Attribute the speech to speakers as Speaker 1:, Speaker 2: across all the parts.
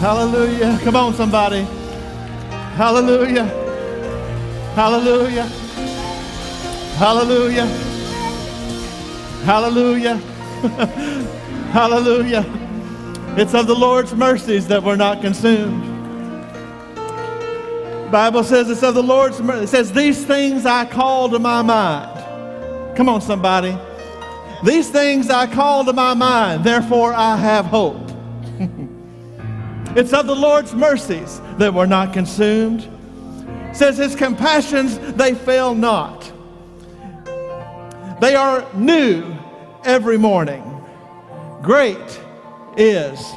Speaker 1: Hallelujah. Come on, somebody. Hallelujah. Hallelujah. Hallelujah. Hallelujah. Hallelujah. It's of the Lord's mercies that we're not consumed. Bible says it's of the Lord's mercy. It says, These things I call to my mind. Come on, somebody. These things I call to my mind, therefore I have hope. It's of the Lord's mercies that we're not consumed. It says his compassions, they fail not. They are new every morning. Great is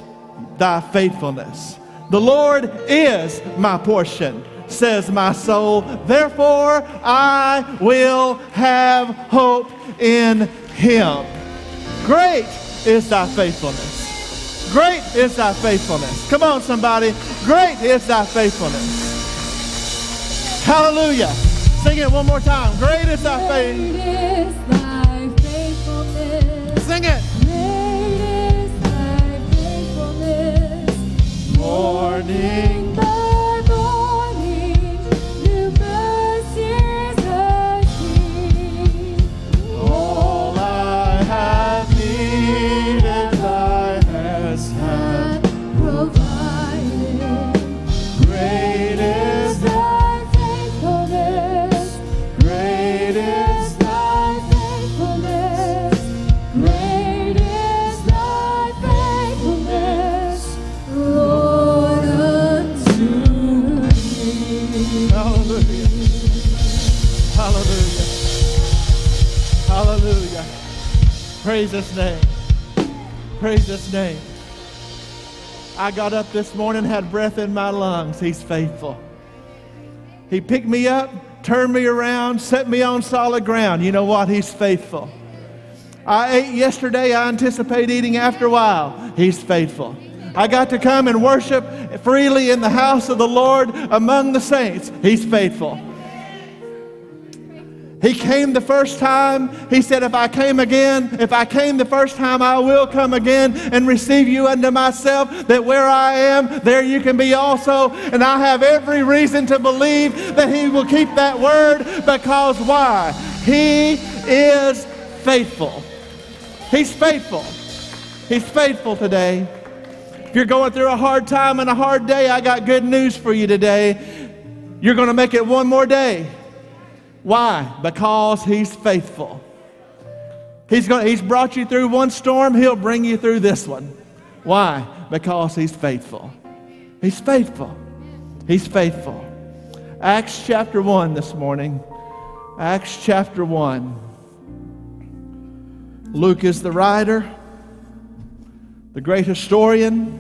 Speaker 1: thy faithfulness. The Lord is my portion says my soul. Therefore, I will have hope in him. Great is thy faithfulness. Great is thy faithfulness. Come on, somebody. Great is thy faithfulness. Hallelujah. Sing it one more time. Great is thy faithfulness. Sing it.
Speaker 2: Great is thy faithfulness.
Speaker 1: Morning. His name. Praise his name. I got up this morning, had breath in my lungs. He's faithful. He picked me up, turned me around, set me on solid ground. You know what? He's faithful. I ate yesterday. I anticipate eating after a while. He's faithful. I got to come and worship freely in the house of the Lord among the saints. He's faithful. He came the first time. He said, If I came again, if I came the first time, I will come again and receive you unto myself, that where I am, there you can be also. And I have every reason to believe that He will keep that word because why? He is faithful. He's faithful. He's faithful today. If you're going through a hard time and a hard day, I got good news for you today. You're going to make it one more day. Why? Because he's faithful. He's, gonna. he's brought you through one storm, he'll bring you through this one. Why? Because he's faithful. He's faithful. He's faithful. Acts chapter 1 this morning. Acts chapter 1. Luke is the writer, the great historian.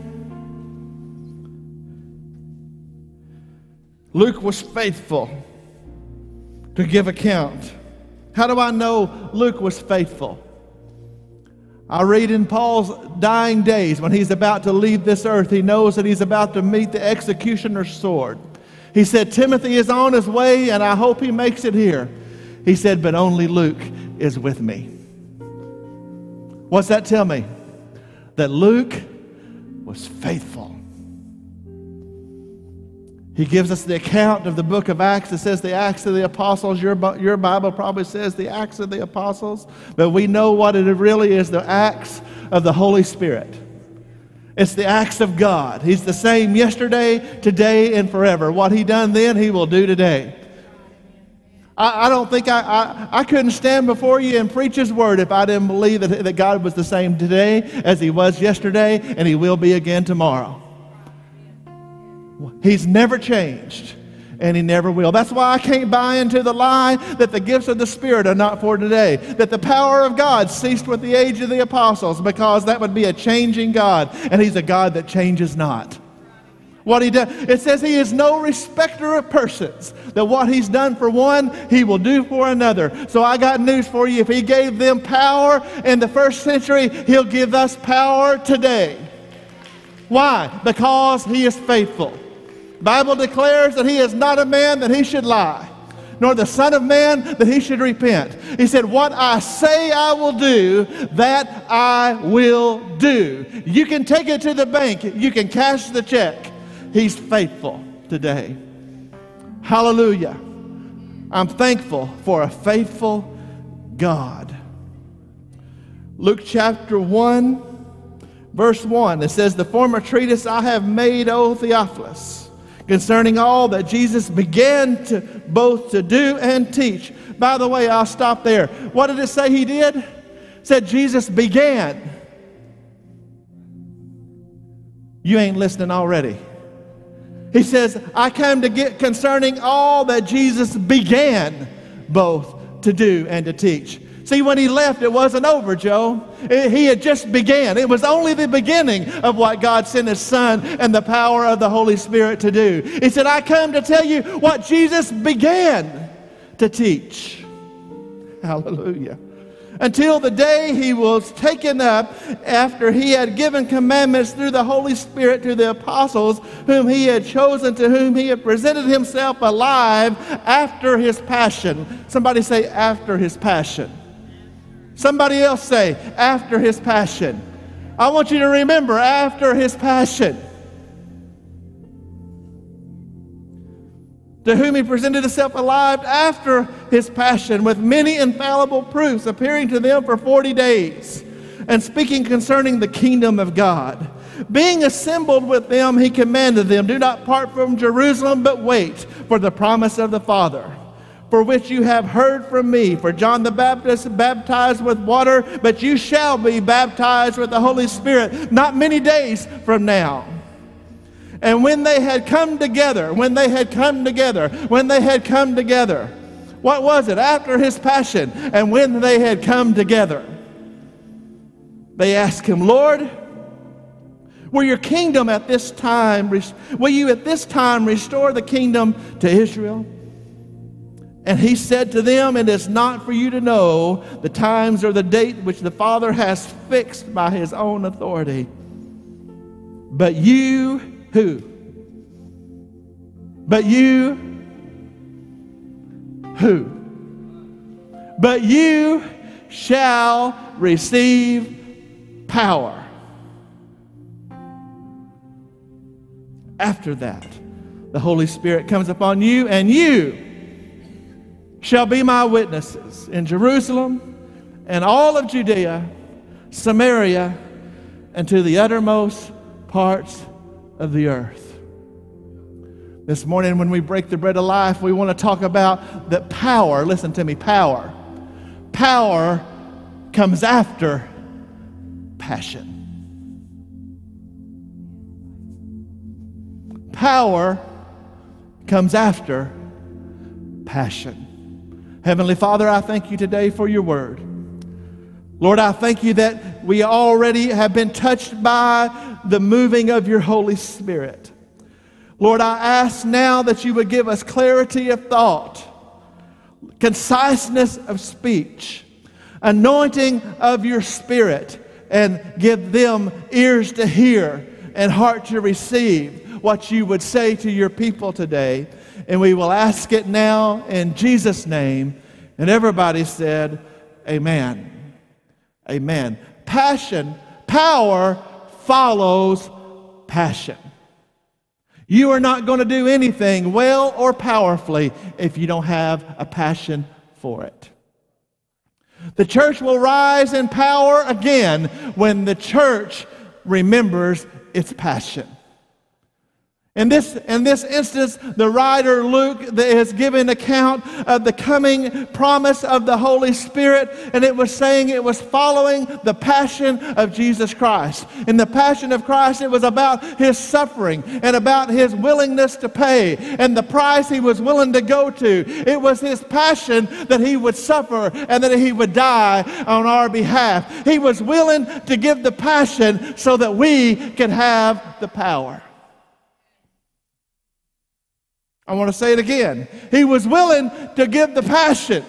Speaker 1: Luke was faithful to give account. How do I know Luke was faithful? I read in Paul's dying days when he's about to leave this earth, he knows that he's about to meet the executioner's sword. He said, Timothy is on his way, and I hope he makes it here. He said, But only Luke is with me. What's that tell me? That Luke was faithful. He gives us the account of the book of Acts. It says the Acts of the Apostles. Your, your Bible probably says the Acts of the Apostles. But we know what it really is the Acts of the Holy Spirit. It's the acts of God. He's the same yesterday, today, and forever. What He done then, He will do today. I, I don't think I, I, I couldn't stand before you and preach His word if I didn't believe that, that God was the same today as He was yesterday, and He will be again tomorrow. He's never changed and he never will. That's why I can't buy into the lie that the gifts of the Spirit are not for today, that the power of God ceased with the age of the apostles, because that would be a changing God, and he's a God that changes not. What he does, it says he is no respecter of persons. That what he's done for one, he will do for another. So I got news for you. If he gave them power in the first century, he'll give us power today. Why? Because he is faithful. Bible declares that he is not a man that he should lie, nor the Son of Man that he should repent. He said, What I say I will do, that I will do. You can take it to the bank, you can cash the check. He's faithful today. Hallelujah. I'm thankful for a faithful God. Luke chapter 1, verse 1, it says, The former treatise I have made, O Theophilus, concerning all that Jesus began to both to do and teach. By the way, I'll stop there. What did it say he did? It said Jesus began. You ain't listening already. He says, I came to get concerning all that Jesus began both to do and to teach. See, when he left, it wasn't over, Joe. It- he had just began. It was only the beginning of what God sent his son and the power of the Holy Spirit to do. He said, I come to tell you what Jesus began to teach. Hallelujah. Until the day he was taken up after he had given commandments through the Holy Spirit to the apostles whom he had chosen, to whom he had presented himself alive after his passion. Somebody say, after his passion. Somebody else say, after his passion. I want you to remember, after his passion. to whom he presented himself alive after his passion with many infallible proofs, appearing to them for 40 days and speaking concerning the kingdom of God. Being assembled with them, he commanded them, Do not part from Jerusalem, but wait for the promise of the Father, for which you have heard from me. For John the Baptist baptized with water, but you shall be baptized with the Holy Spirit not many days from now. And when they had come together, when they had come together, when they had come together, what was it? After his passion, and when they had come together, they asked him, Lord, will your kingdom at this time, will you at this time restore the kingdom to Israel? And he said to them, It is not for you to know the times or the date which the Father has fixed by his own authority. But you who? But you, who? But you shall receive power. After that, the Holy Spirit comes upon you, and you shall be my witnesses in Jerusalem and all of Judea, Samaria, and to the uttermost parts of the earth. This morning, when we break the bread of life, we want to talk about that power. Listen to me power. Power comes after passion. Power comes after passion. Heavenly Father, I thank you today for your word. Lord, I thank you that we already have been touched by the moving of your Holy Spirit. Lord, I ask now that you would give us clarity of thought, conciseness of speech, anointing of your Spirit, and give them ears to hear and heart to receive what you would say to your people today. And we will ask it now in Jesus' name. And everybody said, Amen. Amen. Passion, power follows passion. You are not going to do anything well or powerfully if you don't have a passion for it. The church will rise in power again when the church remembers its passion. In this, in this instance, the writer Luke is giving account of the coming promise of the Holy Spirit, and it was saying it was following the passion of Jesus Christ. In the passion of Christ, it was about his suffering and about his willingness to pay and the price he was willing to go to. It was his passion that he would suffer and that he would die on our behalf. He was willing to give the passion so that we could have the power. I want to say it again. He was willing to give the passion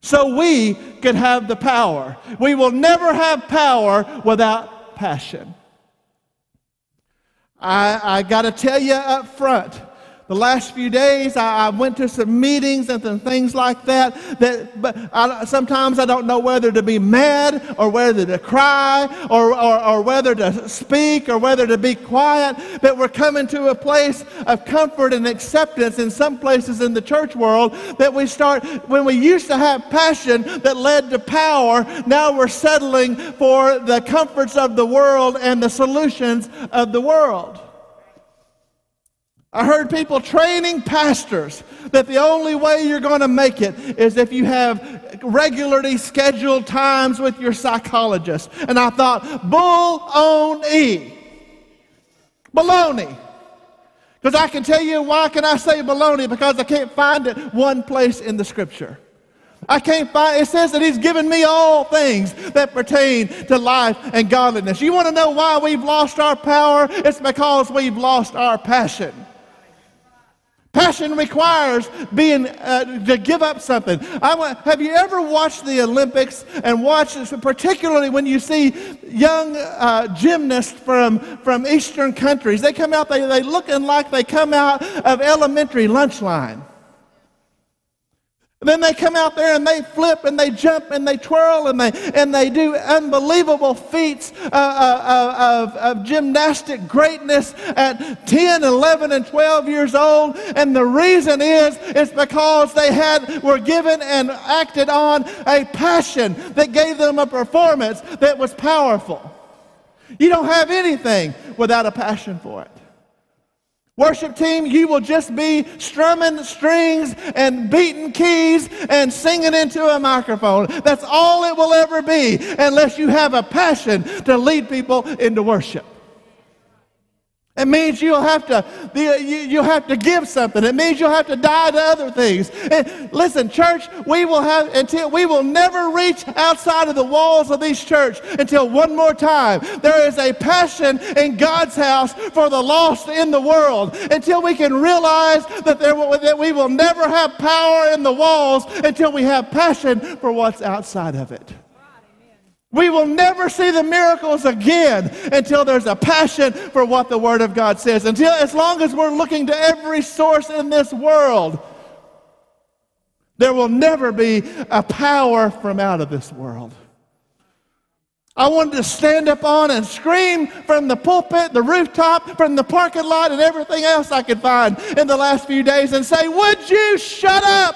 Speaker 1: so we could have the power. We will never have power without passion. I, I got to tell you up front The last few days, I, I went to some meetings and some things like that. That, but I, sometimes I don't know whether to be mad or whether to cry or, or, or whether to speak or whether to be quiet. But we're coming to a place of comfort and acceptance in some places in the church world that we start when we used to have passion that led to power. Now we're settling for the comforts of the world and the solutions of the world. I heard people training pastors that the only way you're going to make it is if you have regularly scheduled times with your psychologist. And I thought, bull on E. Baloney. Because I can tell you why can I say baloney? Because I can't find it one place in the scripture. I can't find it says that he's given me all things that pertain to life and godliness. You want to know why we've lost our power? It's because we've lost our passion. Passion requires being uh, to give up something. I want, have you ever watched the Olympics and watched, particularly when you see young uh, gymnasts from, from Eastern countries? They come out, they, they looking like they come out of elementary lunch line. Then they come out there and they flip and they jump and they twirl and they, and they do unbelievable feats uh, uh, of, of gymnastic greatness at 10, 11, and 12 years old. And the reason is, it's because they had, were given and acted on a passion that gave them a performance that was powerful. You don't have anything without a passion for it. Worship team, you will just be strumming strings and beating keys and singing into a microphone. That's all it will ever be unless you have a passion to lead people into worship. It means you'll have to you, will have to give something. It means you'll have to die to other things. And listen, church, we will have until we will never reach outside of the walls of these church until one more time there is a passion in God's house for the lost in the world. Until we can realize that there that we will never have power in the walls until we have passion for what's outside of it. We will never see the miracles again until there's a passion for what the Word of God says. Until, as long as we're looking to every source in this world, there will never be a power from out of this world. I wanted to stand up on and scream from the pulpit, the rooftop, from the parking lot, and everything else I could find in the last few days and say, Would you shut up?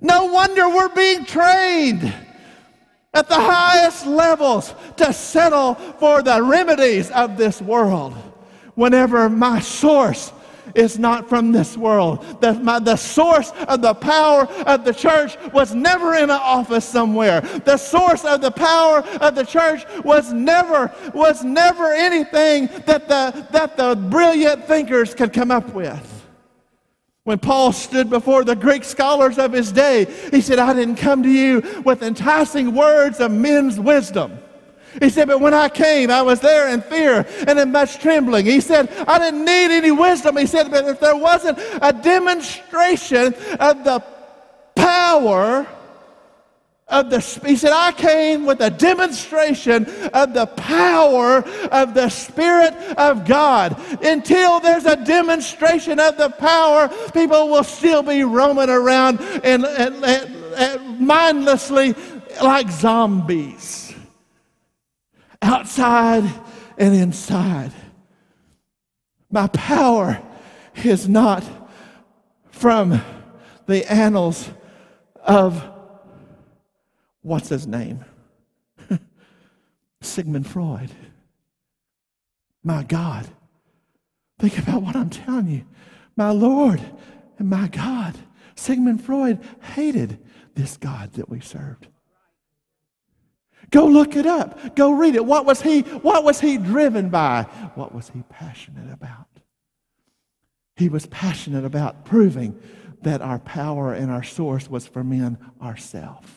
Speaker 1: No wonder we're being trained at the highest levels to settle for the remedies of this world whenever my source is not from this world. The, my, the source of the power of the church was never in an office somewhere. The source of the power of the church was never, was never anything that the, that the brilliant thinkers could come up with. When Paul stood before the Greek scholars of his day, he said, I didn't come to you with enticing words of men's wisdom. He said, But when I came, I was there in fear and in much trembling. He said, I didn't need any wisdom. He said, But if there wasn't a demonstration of the power of the, he said, I came with a demonstration of the power of the Spirit of God. Until there's a demonstration of the power, people will still be roaming around and, and, and, mindlessly like zombies, outside and inside. My power is not from the annals of what's his name? Sigmund Freud. My God. Think about what I'm telling you. My Lord and my God. Sigmund Freud hated this God that we served. Go look it up. Go read it. What was he, what was he driven by? What was he passionate about? He was passionate about proving that our power and our source was from in ourselves.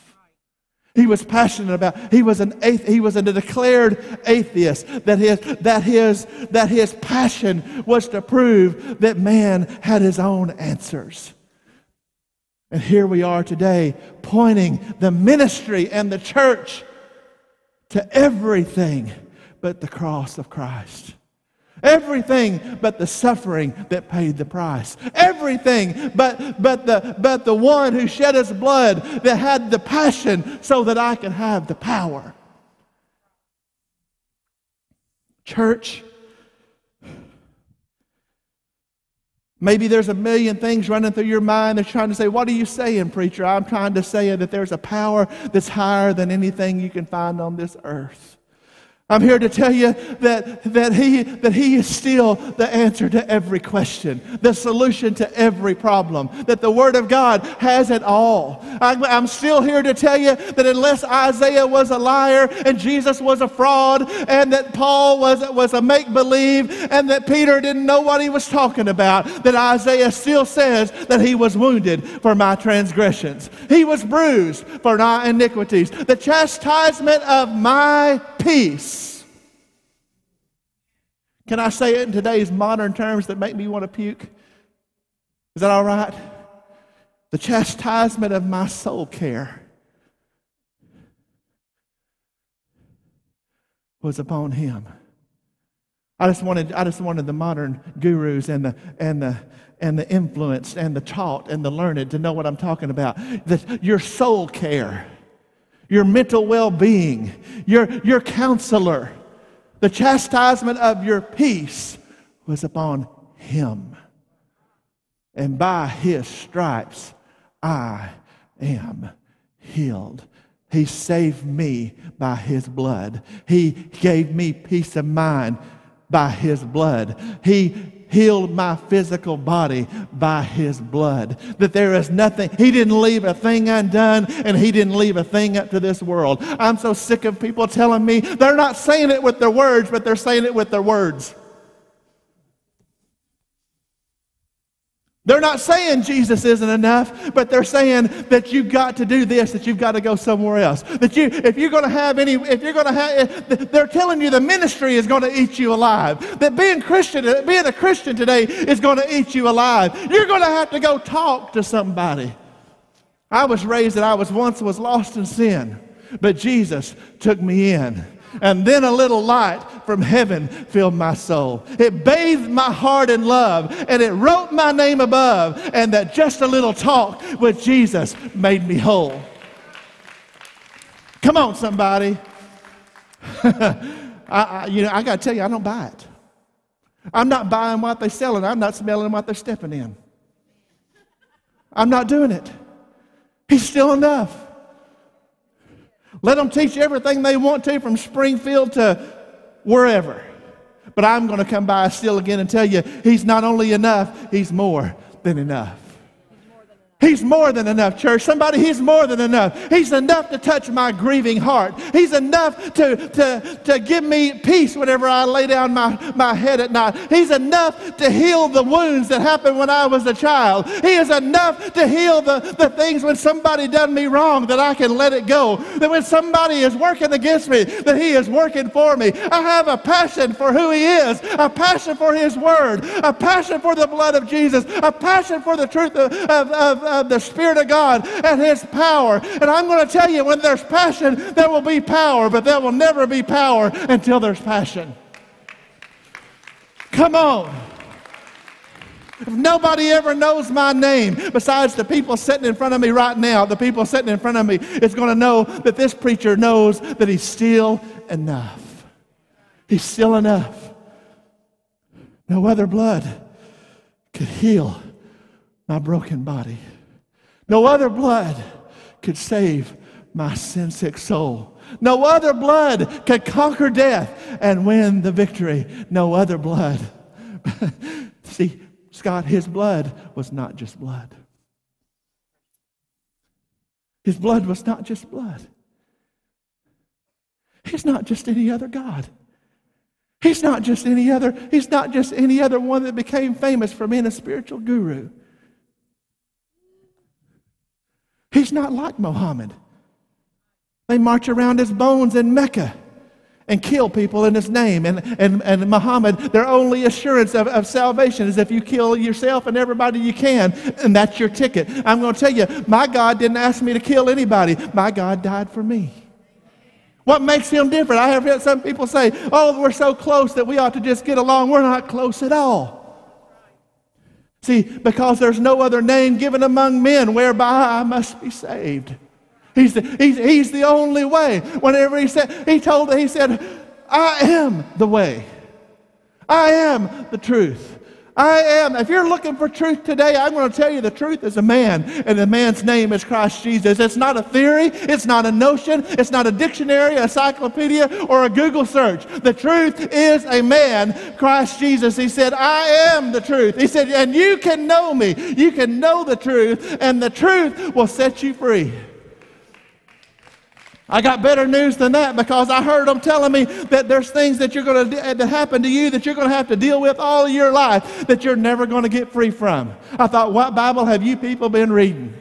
Speaker 1: He was passionate about, he was an athe- he was a declared atheist, that his, that, his, that his passion was to prove that man had his own answers. And here we are today, pointing the ministry and the church to everything but the cross of Christ. Everything but the suffering that paid the price. Everything but, but, the, but the one who shed his blood that had the passion so that I could have the power. Church, maybe there's a million things running through your mind that's trying to say, What are you saying, preacher? I'm trying to say that there's a power that's higher than anything you can find on this earth. I'm here to tell you that, that, he, that He is still the answer to every question, the solution to every problem, that the Word of God has it all. I'm, I'm still here to tell you that unless Isaiah was a liar and Jesus was a fraud and that Paul was, was a make believe and that Peter didn't know what he was talking about, that Isaiah still says that He was wounded for my transgressions, He was bruised for my iniquities. The chastisement of my peace can I say it in today's modern terms that make me want to puke? Is that all right? The chastisement of my soul care was upon him. I just wanted, I just wanted the modern gurus and the, and the, and the influenced and the taught and the learned to know what I'm talking about. That your soul care, your mental well being, your, your counselor the chastisement of your peace was upon him. And by his stripes I am healed. He saved me by his blood. He gave me peace of mind by his blood. He healed my physical body by his blood. That there is nothing, he didn't leave a thing undone and he didn't leave a thing up to this world. I'm so sick of people telling me they're not saying it with their words, but they're saying it with their words. They're not saying Jesus isn't enough, but they're saying that you've got to do this, that you've got to go somewhere else. That you, if you're going to have any, if you're going to have, they're telling you the ministry is going to eat you alive. That being Christian, uh, being a Christian today is going to eat you alive. You're going to have to go talk to somebody. I was raised that I was once was lost in sin, but Jesus took me in. And then a little light from heaven filled my soul. It bathed my heart in love and it wrote my name above. And that just a little talk with Jesus made me whole. Come on, somebody. I, I, you know, I got to tell you, I don't buy it. I'm not buying what they're selling. I'm not smelling what they're stepping in. I'm not doing it. He's still enough. Let them teach everything they want to from Springfield to wherever. But I'm going to come by still again and tell you, He's not only enough, He's more than enough. He's more than enough, church. Somebody, He's more than enough. He's enough to touch my grieving heart. He's enough to, to, to give me peace whenever I lay down my, my head at night. He's enough to heal the wounds that happened when I was a child. He is enough to heal the, the things when somebody done me wrong that I can let it go. That when somebody is working against me, that He is working for me. I have a passion for who He is, a passion for His Word, a passion for the blood of Jesus, a passion for the truth of, of, of of the Spirit of God and His power. And I'm going to tell you, when there's passion, there will be power, but there will never be power until there's passion. Come on. If nobody ever knows my name besides the people sitting in front of me right now, the people sitting in front of me is going to know that this preacher knows that he's still enough. He's still enough. No other blood could heal my broken body. No other blood could save my sin sick soul. No other blood could conquer death and win the victory. No other blood. See, Scott, his blood was not just blood. His blood was not just blood. He's not just any other God. He's not just any other, he's not just any other one that became famous for being a spiritual guru. He's not like Muhammad. They march around his bones in Mecca and kill people in his name. And, and, and Muhammad, their only assurance of, of salvation is if you kill yourself and everybody you can, and that's your ticket. I'm going to tell you, my God didn't ask me to kill anybody, my God died for me. What makes him different? I have heard some people say, oh, we're so close that we ought to just get along. We're not close at all. See, because there's no other name given among men whereby I must be saved. He's the, he's, he's the only way. Whenever he said, he told, he said, I am the way. I am the truth. I am. If you're looking for truth today, I'm going to tell you the truth is a man, and the man's name is Christ Jesus. It's not a theory, it's not a notion, it's not a dictionary, a encyclopedia, or a Google search. The truth is a man, Christ Jesus. He said, I am the truth. He said, and you can know me. You can know the truth, and the truth will set you free. I got better news than that because I heard them telling me that there's things that you're going to uh, that happen to you that you're going to have to deal with all your life that you're never going to get free from. I thought, what Bible have you people been reading?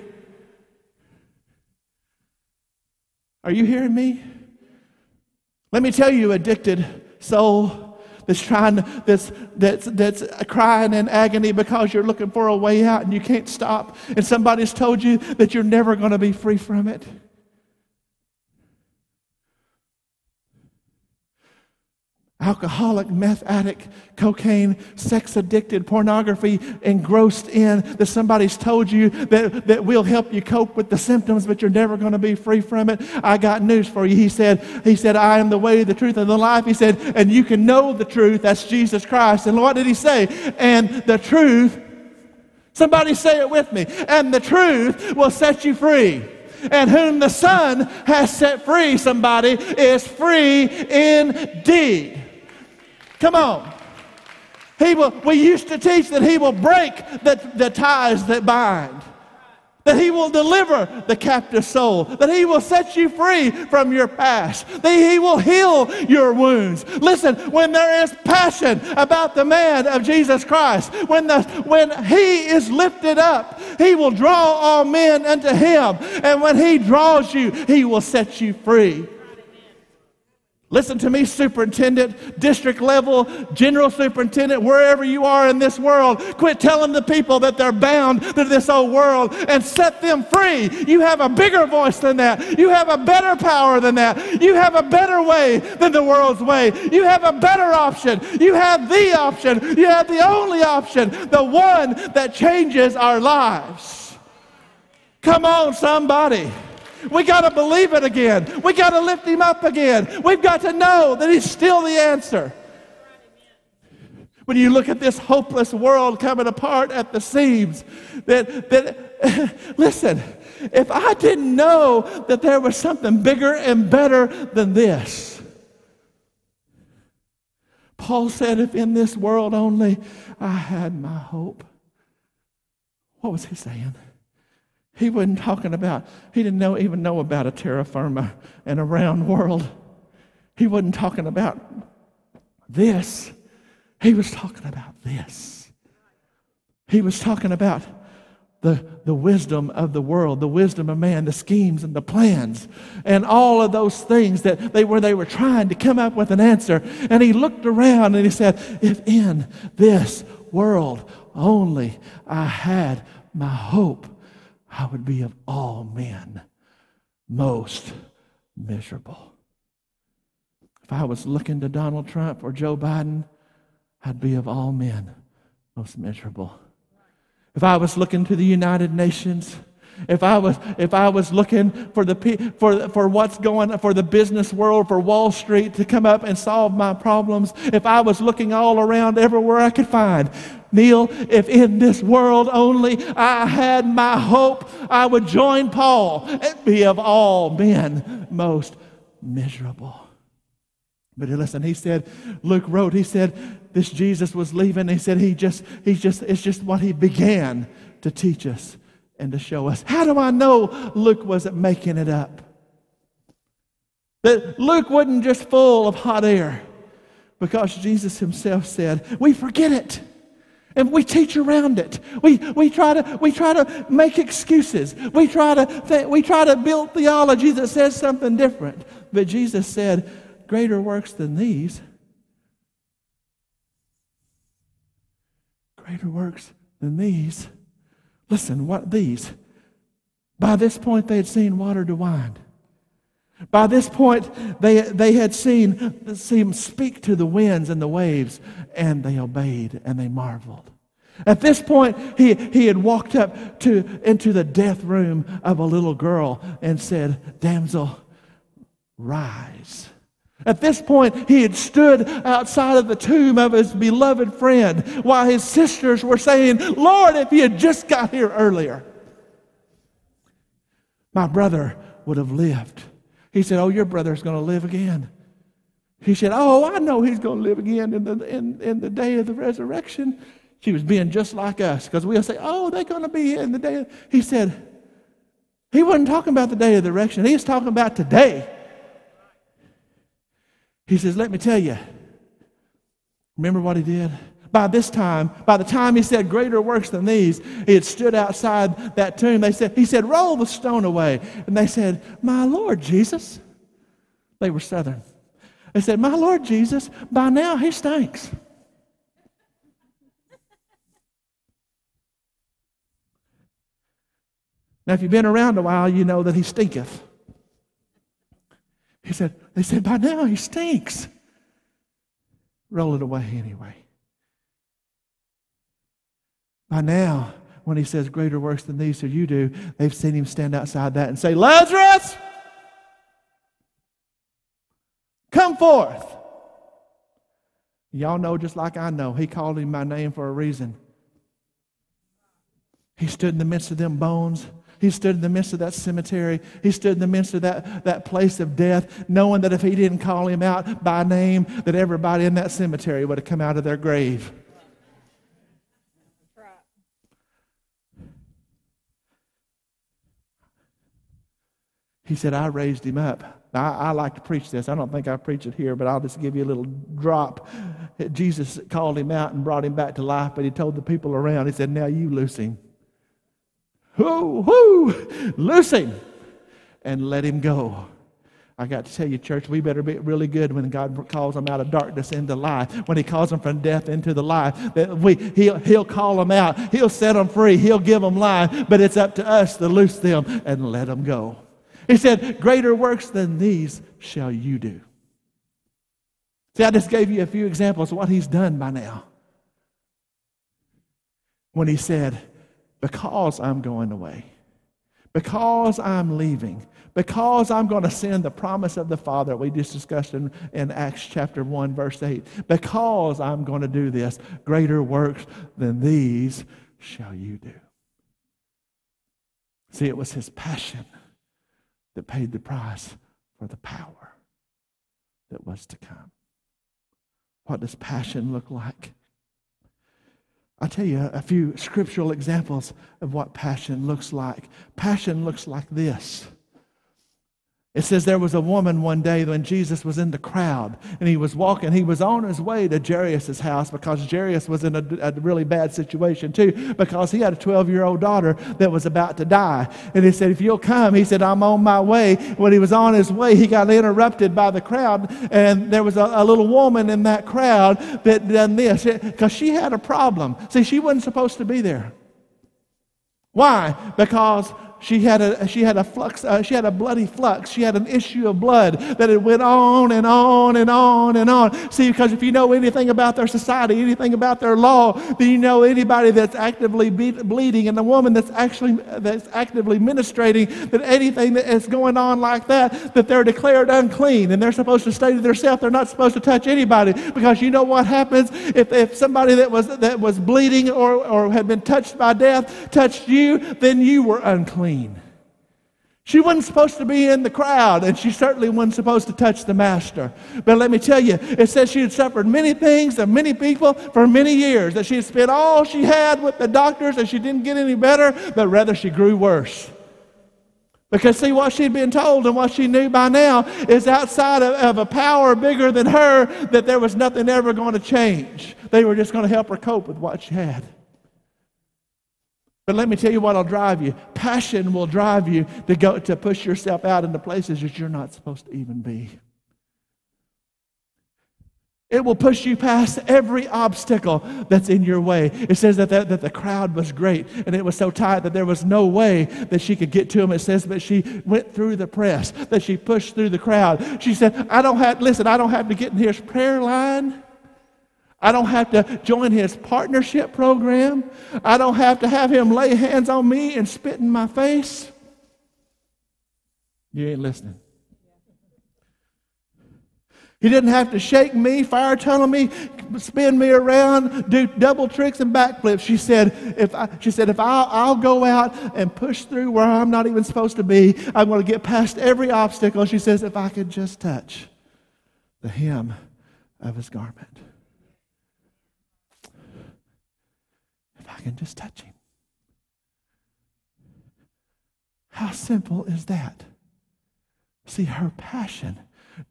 Speaker 1: Are you hearing me? Let me tell you, addicted soul that's trying, that's, that's, that's crying in agony because you're looking for a way out and you can't stop, and somebody's told you that you're never going to be free from it. Alcoholic, meth addict, cocaine, sex addicted, pornography, engrossed in that somebody's told you that, that will help you cope with the symptoms, but you're never going to be free from it. I got news for you. He said, He said, I am the way, the truth, and the life. He said, and you can know the truth. That's Jesus Christ. And what did he say? And the truth, somebody say it with me, and the truth will set you free and whom the Son has set free, somebody, is free indeed. Come on. He will, we used to teach that He will break the, the ties that bind, that He will deliver the captive soul, that He will set you free from your past, that He will heal your wounds. Listen, when there is passion about the man of Jesus Christ, when, the, when He is lifted up, He will draw all men unto Him. And when He draws you, He will set you free. Listen to me, superintendent, district level, general superintendent, wherever you are in this world. Quit telling the people that they're bound to this old world and set them free. You have a bigger voice than that. You have a better power than that. You have a better way than the world's way. You have a better option. You have the option. You have the only option, the one that changes our lives. Come on, somebody. We got to believe it again. We got to lift him up again. We've got to know that he's still the answer. When you look at this hopeless world coming apart at the seams, that, that listen, if I didn't know that there was something bigger and better than this, Paul said, if in this world only I had my hope. What was he saying? He wasn't talking about, he didn't know, even know about a terra firma and a round world. He wasn't talking about this. He was talking about this. He was talking about the, the wisdom of the world, the wisdom of man, the schemes and the plans, and all of those things that they were, they were trying to come up with an answer. And he looked around and he said, If in this world only I had my hope, I would be of all men most miserable. If I was looking to Donald Trump or Joe Biden, I'd be of all men most miserable. If I was looking to the United Nations, if I was, if I was looking for, the, for, for what's going for the business world, for Wall Street to come up and solve my problems, if I was looking all around everywhere I could find, Neil, if in this world only I had my hope, I would join Paul and be of all men most miserable. But listen, he said, Luke wrote, he said, this Jesus was leaving. He said, he just, he just, it's just what he began to teach us and to show us. How do I know Luke wasn't making it up? That Luke wasn't just full of hot air because Jesus himself said, We forget it. And we teach around it. We, we, try to, we try to make excuses. We try, to th- we try to build theology that says something different. But Jesus said, Greater works than these. Greater works than these Listen, what these? By this point, they had seen water to wine. By this point, they, they had seen, seen him speak to the winds and the waves, and they obeyed and they marveled. At this point, he, he had walked up to, into the death room of a little girl and said, Damsel, rise. At this point, he had stood outside of the tomb of his beloved friend while his sisters were saying, Lord, if he had just got here earlier, my brother would have lived. He said, Oh, your brother's going to live again. He said, Oh, I know he's going to live again in the, in, in the day of the resurrection. She was being just like us because we'll say, Oh, they're going to be here in the day. He said, He wasn't talking about the day of the resurrection, he was talking about today. He says, Let me tell you. Remember what he did? By this time, by the time he said greater works than these, he had stood outside that tomb. They said, he said, roll the stone away. And they said, My Lord Jesus. They were southern. They said, My Lord Jesus, by now he stinks. Now, if you've been around a while, you know that he stinketh. Said, they said, by now he stinks. Roll it away anyway. By now, when he says greater works than these shall you do, they've seen him stand outside that and say, Lazarus, come forth. Y'all know just like I know, he called him by name for a reason. He stood in the midst of them bones he stood in the midst of that cemetery. He stood in the midst of that, that place of death, knowing that if he didn't call him out by name, that everybody in that cemetery would have come out of their grave. He said, I raised him up. Now, I, I, like to preach this. I don't think I preach it here, but I'll just give you a little drop. Jesus called him out and brought him back to life, but he told the people around, he said, Now you loose him. Whoo, whoo, loose him and let him go. I got to tell you, church, we better be really good when God calls them out of darkness into life. When He calls them from death into the life, that we He'll He'll call them out. He'll set them free. He'll give them life. But it's up to us to loose them and let them go. He said, "Greater works than these shall you do." See, I just gave you a few examples of what He's done by now. When He said, because I'm going away, because I'm leaving, because I'm going to send the promise of the Father we just discussed in, in Acts chapter 1, verse 8, because I'm going to do this, greater works than these shall you do. See, it was his passion that paid the price for the power that was to come. What does passion look like? I'll tell you a few scriptural examples of what passion looks like. Passion looks like this it says there was a woman one day when Jesus was in the crowd and he was walking. He was on his way to Jairus' house because Jairus was in a, a really bad situation too because he had a 12 year old daughter that was about to die. And he said, If you'll come, he said, I'm on my way. When he was on his way, he got interrupted by the crowd. And there was a, a little woman in that crowd that done this because she had a problem. See, she wasn't supposed to be there. Why? Because she had a, she had a flux, uh, she had a bloody flux. She had an issue of blood that it went on and on and on and on. See, because if you know anything about their society, anything about their law, then you know anybody that's actively be- bleeding and the woman that's actually that's actively ministrating that anything that is going on like that, that they're declared unclean and they're supposed to stay to themselves. They're not supposed to touch anybody because you know what happens if, if somebody that was that was bleeding or, or had been touched by death touched you, then you were unclean. She wasn't supposed to be in the crowd, and she certainly wasn't supposed to touch the master. But let me tell you, it says she had suffered many things and many people for many years, that she had spent all she had with the doctors and she didn't get any better, but rather she grew worse. Because, see, what she'd been told and what she knew by now is outside of, of a power bigger than her, that there was nothing ever going to change. They were just going to help her cope with what she had. But let me tell you what will drive you. Passion will drive you to go to push yourself out into places that you're not supposed to even be. It will push you past every obstacle that's in your way. It says that, that, that the crowd was great and it was so tight that there was no way that she could get to him. It says that she went through the press, that she pushed through the crowd. She said, I don't have, listen, I don't have to get in his prayer line. I don't have to join his partnership program. I don't have to have him lay hands on me and spit in my face. You ain't listening. He didn't have to shake me, fire tunnel me, spin me around, do double tricks and backflips. She said, if I, she said, if I'll, I'll go out and push through where I'm not even supposed to be, I'm going to get past every obstacle. She says, if I could just touch the hem of his garment. Can just touch him. How simple is that? See, her passion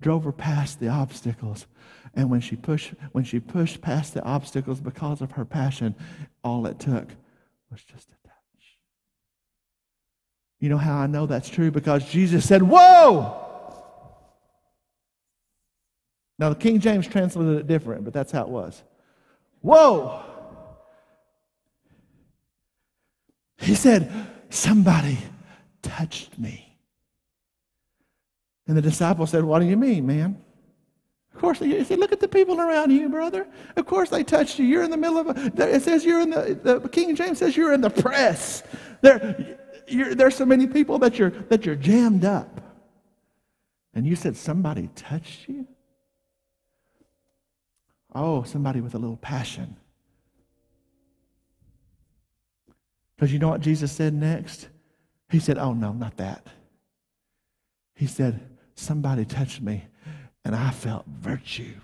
Speaker 1: drove her past the obstacles. And when she pushed, when she pushed past the obstacles because of her passion, all it took was just a touch. You know how I know that's true? Because Jesus said, Whoa! Now, the King James translated it different, but that's how it was. Whoa! He said, Somebody touched me. And the disciple said, What do you mean, man? Of course, said, Look at the people around you, brother. Of course, they touched you. You're in the middle of a, it says you're in the, the King James says you're in the press. There, there's so many people that you're, that you're jammed up. And you said, Somebody touched you? Oh, somebody with a little passion. Because you know what Jesus said next? He said, Oh, no, not that. He said, Somebody touched me and I felt virtue.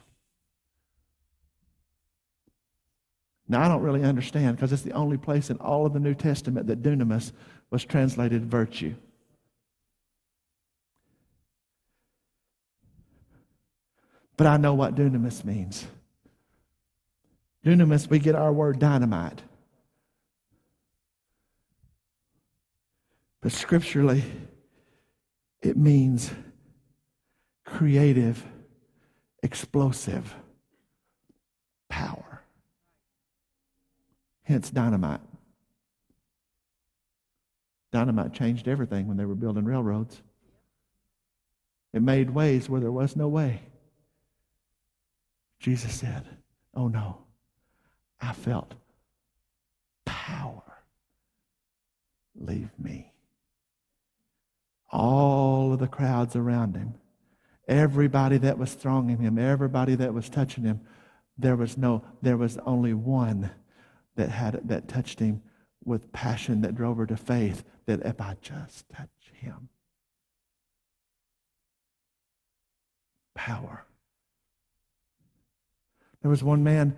Speaker 1: Now, I don't really understand because it's the only place in all of the New Testament that dunamis was translated virtue. But I know what dunamis means. Dunamis, we get our word dynamite. But scripturally, it means creative, explosive power. Hence, dynamite. Dynamite changed everything when they were building railroads. It made ways where there was no way. Jesus said, Oh no, I felt power leave me. All of the crowds around him Everybody that was thronging him, everybody that was touching him, there was no, there was only one that had that touched him with passion that drove her to faith that if I just touch him, power. There was one man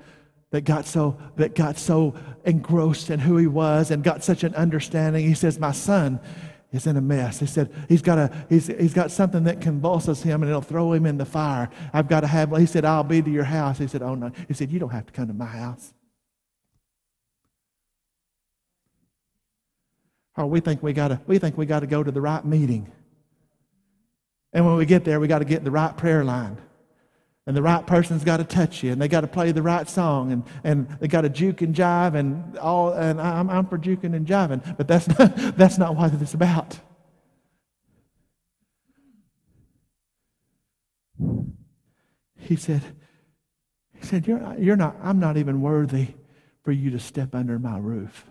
Speaker 1: that got so that got so engrossed in who he was and got such an understanding. He says, "My son, is in a mess. He said he's got, a, he's, he's got something that convulses him and it'll throw him in the fire. I've got to have, he said, I'll be to your house. He said, oh no. He said, you don't have to come to my house. Or we think we gotta, we think we gotta go to the right meeting. And when we get there, we got to get in the right prayer line. And the right person's got to touch you, and they got to play the right song, and, and they got to juke and jive, and all. And I'm, I'm for juking and jiving, but that's not, that's not what it's about. He said, he said, you're not, you're not, I'm not even worthy for you to step under my roof.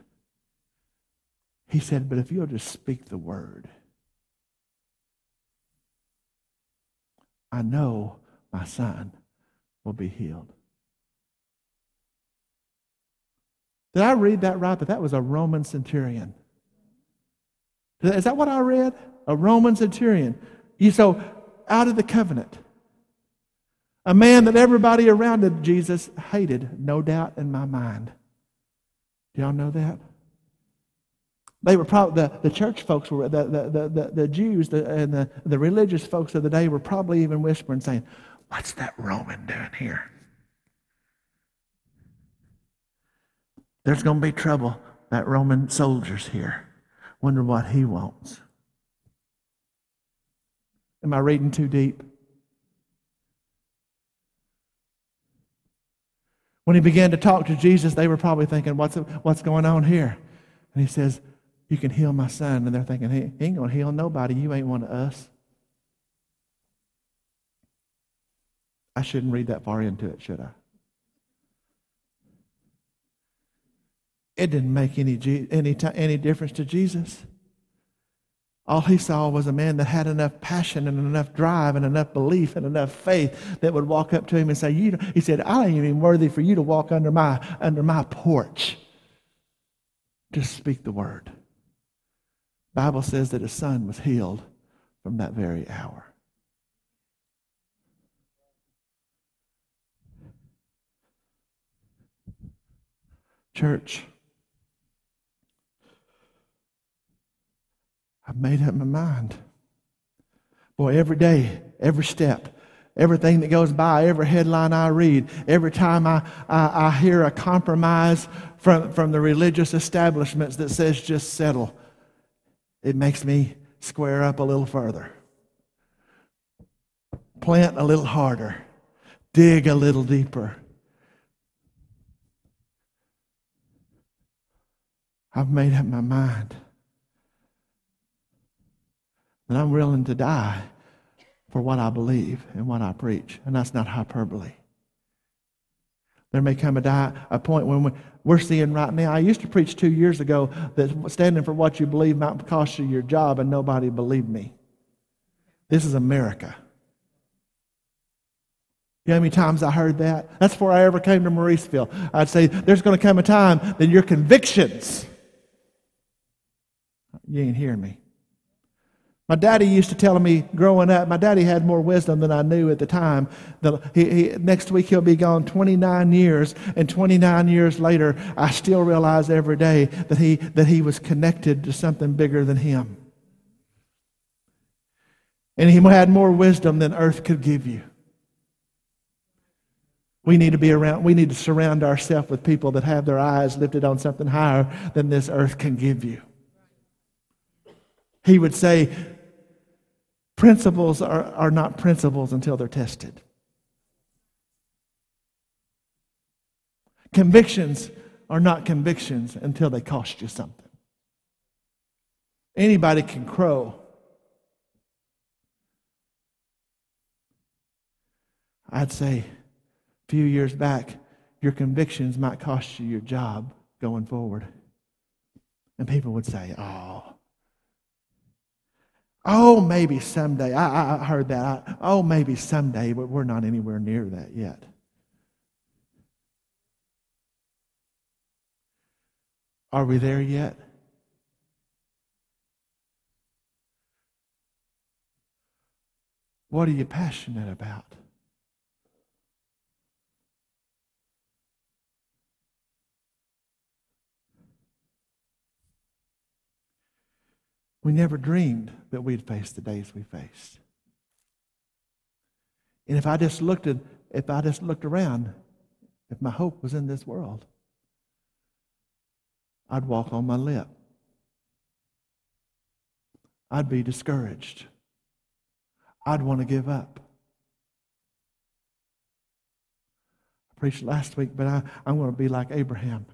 Speaker 1: He said, but if you'll just speak the word, I know my son will be healed. Did I read that right? That that was a Roman centurion. Is that what I read? A Roman centurion. You so out of the covenant. A man that everybody around Jesus hated, no doubt in my mind. Do y'all know that? They were probably, the, the church folks were, the, the, the, the Jews the, and the, the religious folks of the day were probably even whispering, saying, What's that Roman doing here? There's going to be trouble. That Roman soldier's here. Wonder what he wants. Am I reading too deep? When he began to talk to Jesus, they were probably thinking, What's, what's going on here? And he says, You can heal my son. And they're thinking, He ain't going to heal nobody. You ain't one of us. I shouldn't read that far into it, should I? It didn't make any, any, any difference to Jesus. All he saw was a man that had enough passion and enough drive and enough belief and enough faith that would walk up to him and say, you, He said, I ain't even worthy for you to walk under my, under my porch. Just speak the word. Bible says that his son was healed from that very hour. Church, I've made up my mind. Boy, every day, every step, everything that goes by, every headline I read, every time I, I, I, hear a compromise from, from the religious establishments that says just settle, it makes me square up a little further. Plant a little harder. Dig a little deeper. I've made up my mind that I'm willing to die for what I believe and what I preach. And that's not hyperbole. There may come a, die, a point when we, we're seeing right now. I used to preach two years ago that standing for what you believe might cost you your job, and nobody believed me. This is America. You know how many times I heard that? That's before I ever came to Mauriceville. I'd say, There's going to come a time that your convictions, you ain't hearing me. My daddy used to tell me growing up, my daddy had more wisdom than I knew at the time. He, he, next week he'll be gone 29 years, and 29 years later, I still realize every day that he, that he was connected to something bigger than him. And he had more wisdom than earth could give you. We need to be around, we need to surround ourselves with people that have their eyes lifted on something higher than this earth can give you. He would say, Principles are, are not principles until they're tested. Convictions are not convictions until they cost you something. Anybody can crow. I'd say a few years back, your convictions might cost you your job going forward. And people would say, oh, Oh, maybe someday. I, I heard that. I, oh, maybe someday, but we're not anywhere near that yet. Are we there yet? What are you passionate about? We never dreamed that we'd face the days we faced. And if I just looked at, if I just looked around, if my hope was in this world, I'd walk on my lip. I'd be discouraged. I'd want to give up. I preached last week, but I, I'm going to be like Abraham.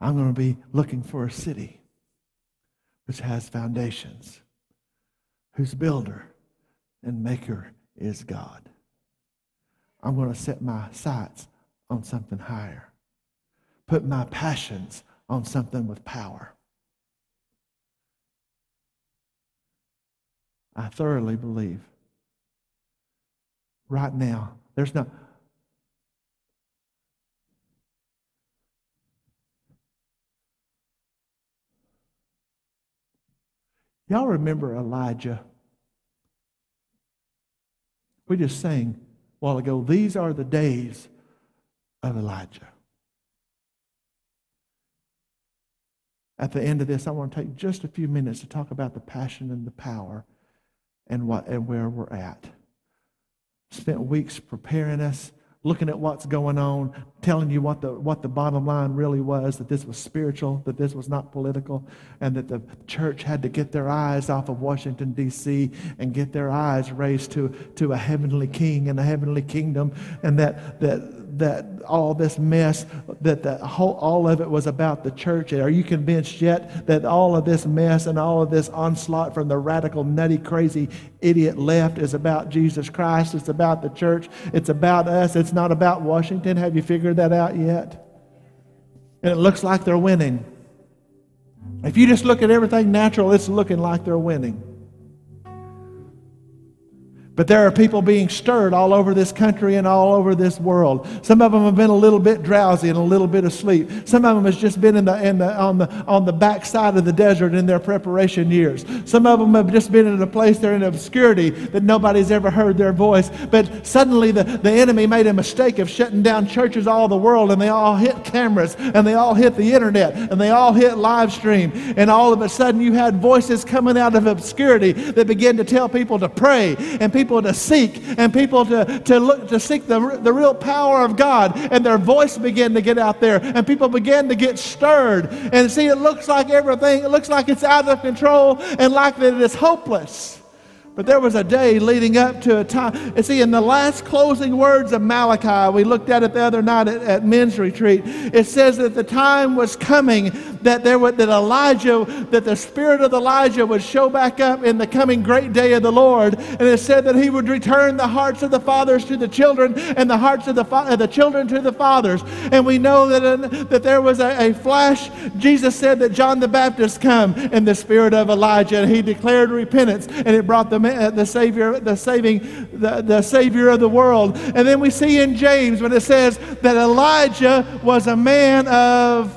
Speaker 1: I'm going to be looking for a city which has foundations, whose builder and maker is God. I'm going to set my sights on something higher, put my passions on something with power. I thoroughly believe right now, there's no, Y'all remember Elijah? We just sang a while ago, these are the days of Elijah. At the end of this, I want to take just a few minutes to talk about the passion and the power and, what, and where we're at. Spent weeks preparing us looking at what's going on, telling you what the, what the bottom line really was that this was spiritual, that this was not political, and that the church had to get their eyes off of Washington, D.C., and get their eyes raised to, to a heavenly king and a heavenly kingdom, and that, that that all this mess, that the whole, all of it was about the church? Are you convinced yet that all of this mess and all of this onslaught from the radical, nutty, crazy idiot left is about Jesus Christ? It's about the church. It's about us. It's not about Washington. Have you figured that out yet? And it looks like they're winning. If you just look at everything natural, it's looking like they're winning. But there are people being stirred all over this country and all over this world. Some of them have been a little bit drowsy and a little bit asleep. Some of them has just been in the, in the, on, the, on the backside of the desert in their preparation years. Some of them have just been in a place they're in obscurity that nobody's ever heard their voice. But suddenly the, the enemy made a mistake of shutting down churches all the world and they all hit cameras and they all hit the internet and they all hit live stream. And all of a sudden you had voices coming out of obscurity that began to tell people to pray and people to seek and people to, to look to seek the, the real power of God. And their voice began to get out there and people began to get stirred. And see, it looks like everything, it looks like it's out of control and like that it is hopeless. But there was a day leading up to a time. And see, in the last closing words of Malachi, we looked at it the other night at, at men's retreat. It says that the time was coming that there would, that Elijah, that the spirit of Elijah would show back up in the coming great day of the Lord. And it said that he would return the hearts of the fathers to the children and the hearts of the, fa- the children to the fathers. And we know that, in, that there was a, a flash. Jesus said that John the Baptist come in the spirit of Elijah, and he declared repentance, and it brought the Uh, the Savior, the saving, the, the Savior of the world. And then we see in James when it says that Elijah was a man of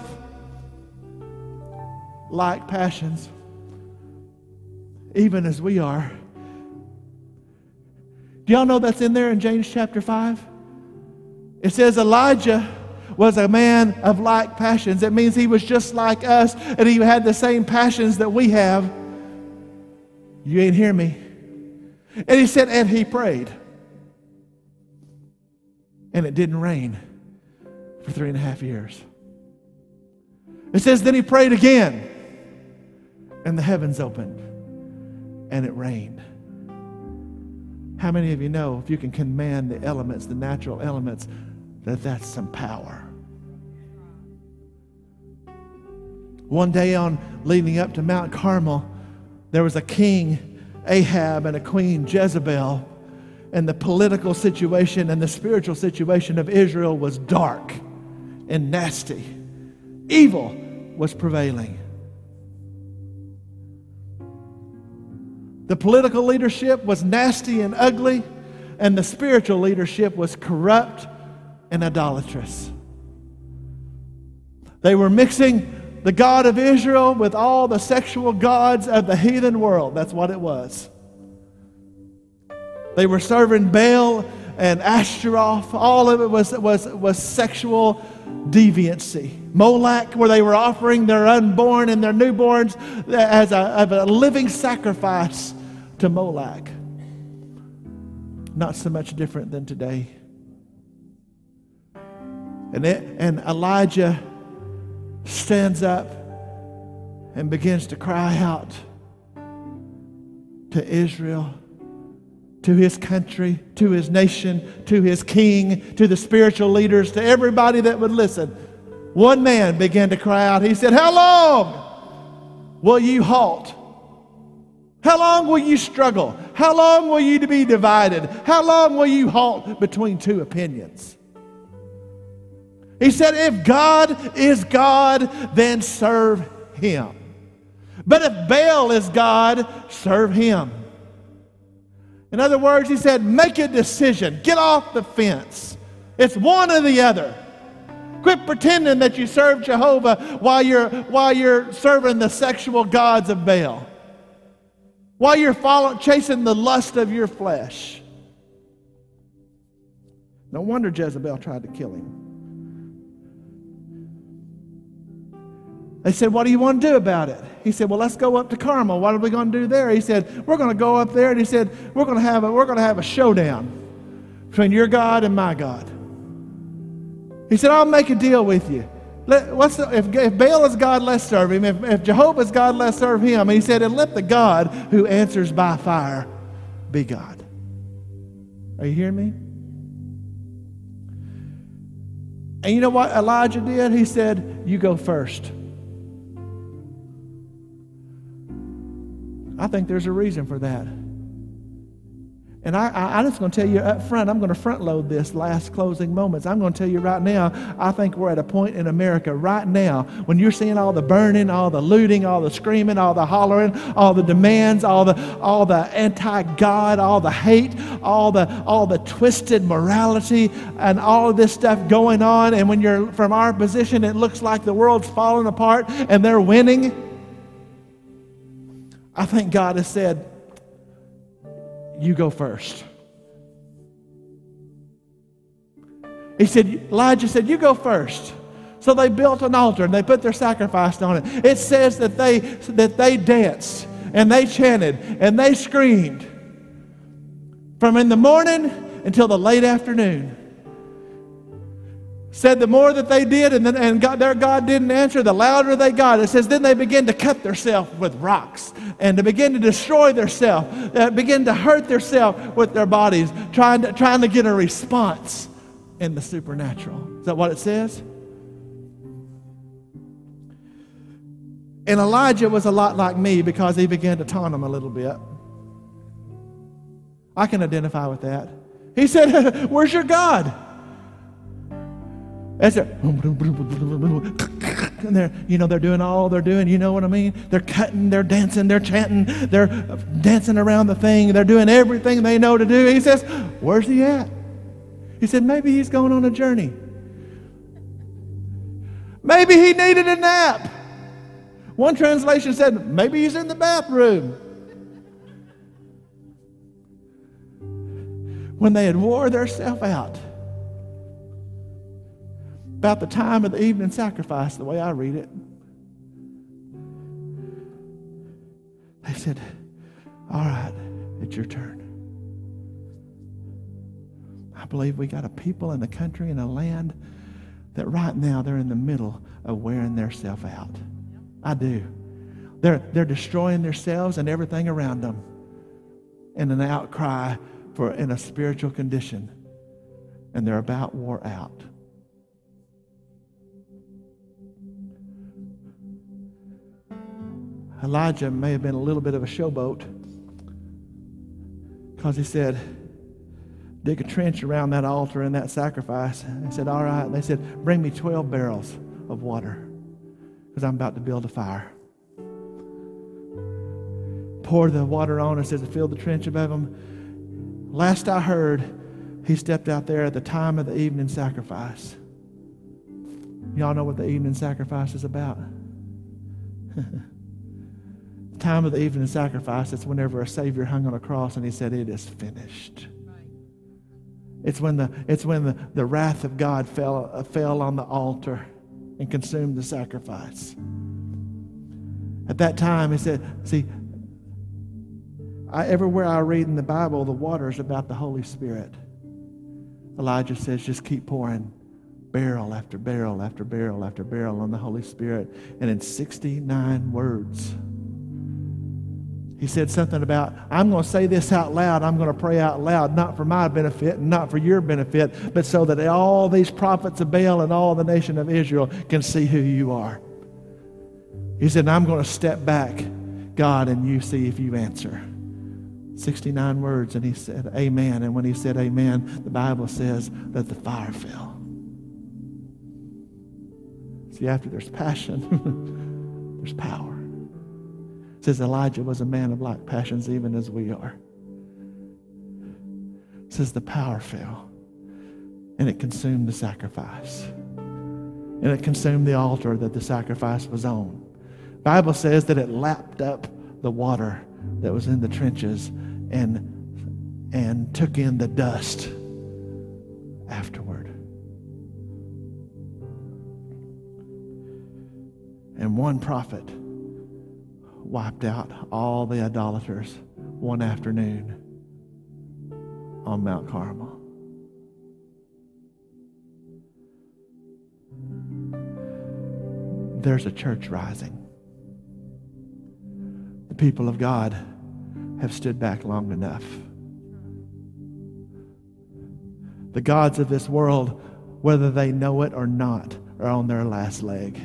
Speaker 1: like passions, even as we are. Do y'all know that's in there in James chapter 5? It says Elijah was a man of like passions. It means he was just like us and he had the same passions that we have. You ain't hear me. And he said, and he prayed. And it didn't rain for three and a half years. It says, then he prayed again, and the heavens opened, and it rained. How many of you know if you can command the elements, the natural elements, that that's some power? One day on leading up to Mount Carmel, there was a king Ahab and a queen Jezebel, and the political situation and the spiritual situation of Israel was dark and nasty. Evil was prevailing. The political leadership was nasty and ugly, and the spiritual leadership was corrupt and idolatrous. They were mixing the God of Israel with all the sexual gods of the heathen world. That's what it was. They were serving Baal and Ashtaroth. All of it was, was, was sexual deviancy. Moloch, where they were offering their unborn and their newborns as a, a living sacrifice to Moloch. Not so much different than today. And, it, and Elijah stands up and begins to cry out to Israel, to his country, to his nation, to his king, to the spiritual leaders, to everybody that would listen. One man began to cry out. He said, How long will you halt? How long will you struggle? How long will you be divided? How long will you halt between two opinions? He said, if God is God, then serve him. But if Baal is God, serve him. In other words, he said, make a decision. Get off the fence. It's one or the other. Quit pretending that you serve Jehovah while you're, while you're serving the sexual gods of Baal. While you're following, chasing the lust of your flesh. No wonder Jezebel tried to kill him. They said, What do you want to do about it? He said, Well, let's go up to Carmel. What are we going to do there? He said, We're going to go up there. And he said, We're going to have a, we're going to have a showdown between your God and my God. He said, I'll make a deal with you. Let, what's the, if, if Baal is God, let's serve him. If, if Jehovah is God, let's serve him. And he said, And let the God who answers by fire be God. Are you hearing me? And you know what Elijah did? He said, You go first. I think there's a reason for that. And I, I, I'm just going to tell you up front, I'm going to front load this last closing moments. I'm going to tell you right now, I think we're at a point in America right now when you're seeing all the burning, all the looting, all the screaming, all the hollering, all the demands, all the, all the anti-God, all the hate, all the, all the twisted morality, and all of this stuff going on. And when you're from our position, it looks like the world's falling apart and they're winning. I think God has said, you go first. He said, Elijah said, You go first. So they built an altar and they put their sacrifice on it. It says that they, that they danced and they chanted and they screamed from in the morning until the late afternoon. Said the more that they did and, then, and God, their God didn't answer, the louder they got. It says then they began to cut themselves with rocks and to begin to destroy themselves, uh, begin to hurt themselves with their bodies, trying to, trying to get a response in the supernatural. Is that what it says? And Elijah was a lot like me because he began to taunt them a little bit. I can identify with that. He said, Where's your God? And they're, you know, they're doing all they're doing. You know what I mean? They're cutting, they're dancing, they're chanting, they're uh, dancing around the thing. They're doing everything they know to do. He says, Where's he at? He said, Maybe he's going on a journey. Maybe he needed a nap. One translation said, Maybe he's in the bathroom. When they had wore themselves out, about the time of the evening sacrifice, the way I read it. They said, All right, it's your turn. I believe we got a people in a country and a land that right now they're in the middle of wearing themselves out. I do. They're, they're destroying themselves and everything around them in an outcry for in a spiritual condition. And they're about wore out. Elijah may have been a little bit of a showboat because he said, dig a trench around that altar and that sacrifice. And he said, All right. They said, Bring me 12 barrels of water because I'm about to build a fire. Pour the water on and says, Fill the trench above him. Last I heard, he stepped out there at the time of the evening sacrifice. Y'all know what the evening sacrifice is about? time of the evening sacrifice, it's whenever a Savior hung on a cross and he said, It is finished. It's when the, it's when the, the wrath of God fell, uh, fell on the altar and consumed the sacrifice. At that time, he said, See, I, everywhere I read in the Bible, the water is about the Holy Spirit. Elijah says, just keep pouring barrel after barrel after barrel after barrel on the Holy Spirit. And in 69 words, he said something about, I'm going to say this out loud. I'm going to pray out loud, not for my benefit and not for your benefit, but so that all these prophets of Baal and all the nation of Israel can see who you are. He said, I'm going to step back, God, and you see if you answer. 69 words, and he said, Amen. And when he said amen, the Bible says that the fire fell. See, after there's passion, there's power. Says Elijah was a man of like passions, even as we are. Says the power fell and it consumed the sacrifice. And it consumed the altar that the sacrifice was on. Bible says that it lapped up the water that was in the trenches and, and took in the dust afterward. And one prophet wiped out all the idolaters one afternoon on Mount Carmel. There's a church rising. The people of God have stood back long enough. The gods of this world whether they know it or not, are on their last leg.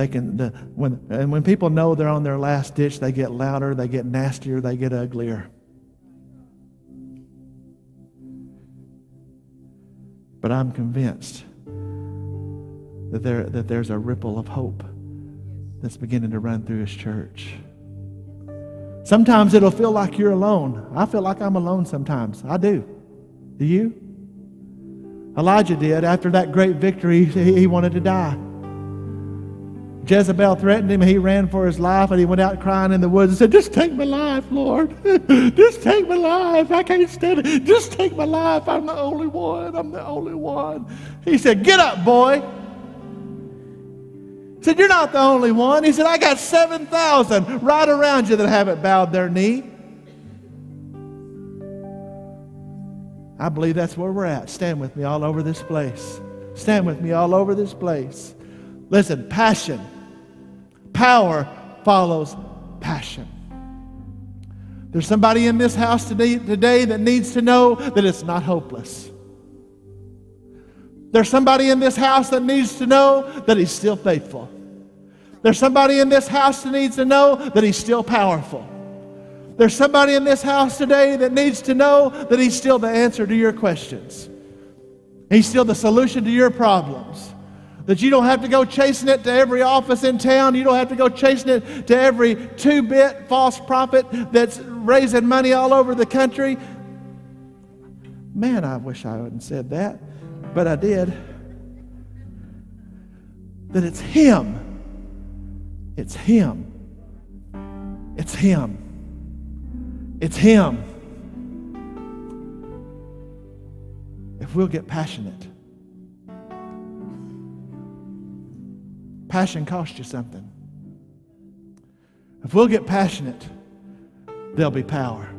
Speaker 1: They can, the, when, and when people know they're on their last ditch, they get louder, they get nastier, they get uglier. But I'm convinced that, there, that there's a ripple of hope that's beginning to run through his church. Sometimes it'll feel like you're alone. I feel like I'm alone sometimes. I do. Do you? Elijah did. After that great victory, he, he wanted to die. Jezebel threatened him. He ran for his life and he went out crying in the woods and said, Just take my life, Lord. Just take my life. I can't stand it. Just take my life. I'm the only one. I'm the only one. He said, Get up, boy. He said, You're not the only one. He said, I got 7,000 right around you that haven't bowed their knee. I believe that's where we're at. Stand with me all over this place. Stand with me all over this place. Listen, passion, power follows passion. There's somebody in this house today, today that needs to know that it's not hopeless. There's somebody in this house that needs to know that He's still faithful. There's somebody in this house that needs to know that He's still powerful. There's somebody in this house today that needs to know that He's still the answer to your questions. He's still the solution to your problems. That you don't have to go chasing it to every office in town. You don't have to go chasing it to every two bit false prophet that's raising money all over the country. Man, I wish I hadn't said that, but I did. That it's Him. It's Him. It's Him. It's Him. If we'll get passionate, passion costs you something. If we'll get passionate, there'll be power.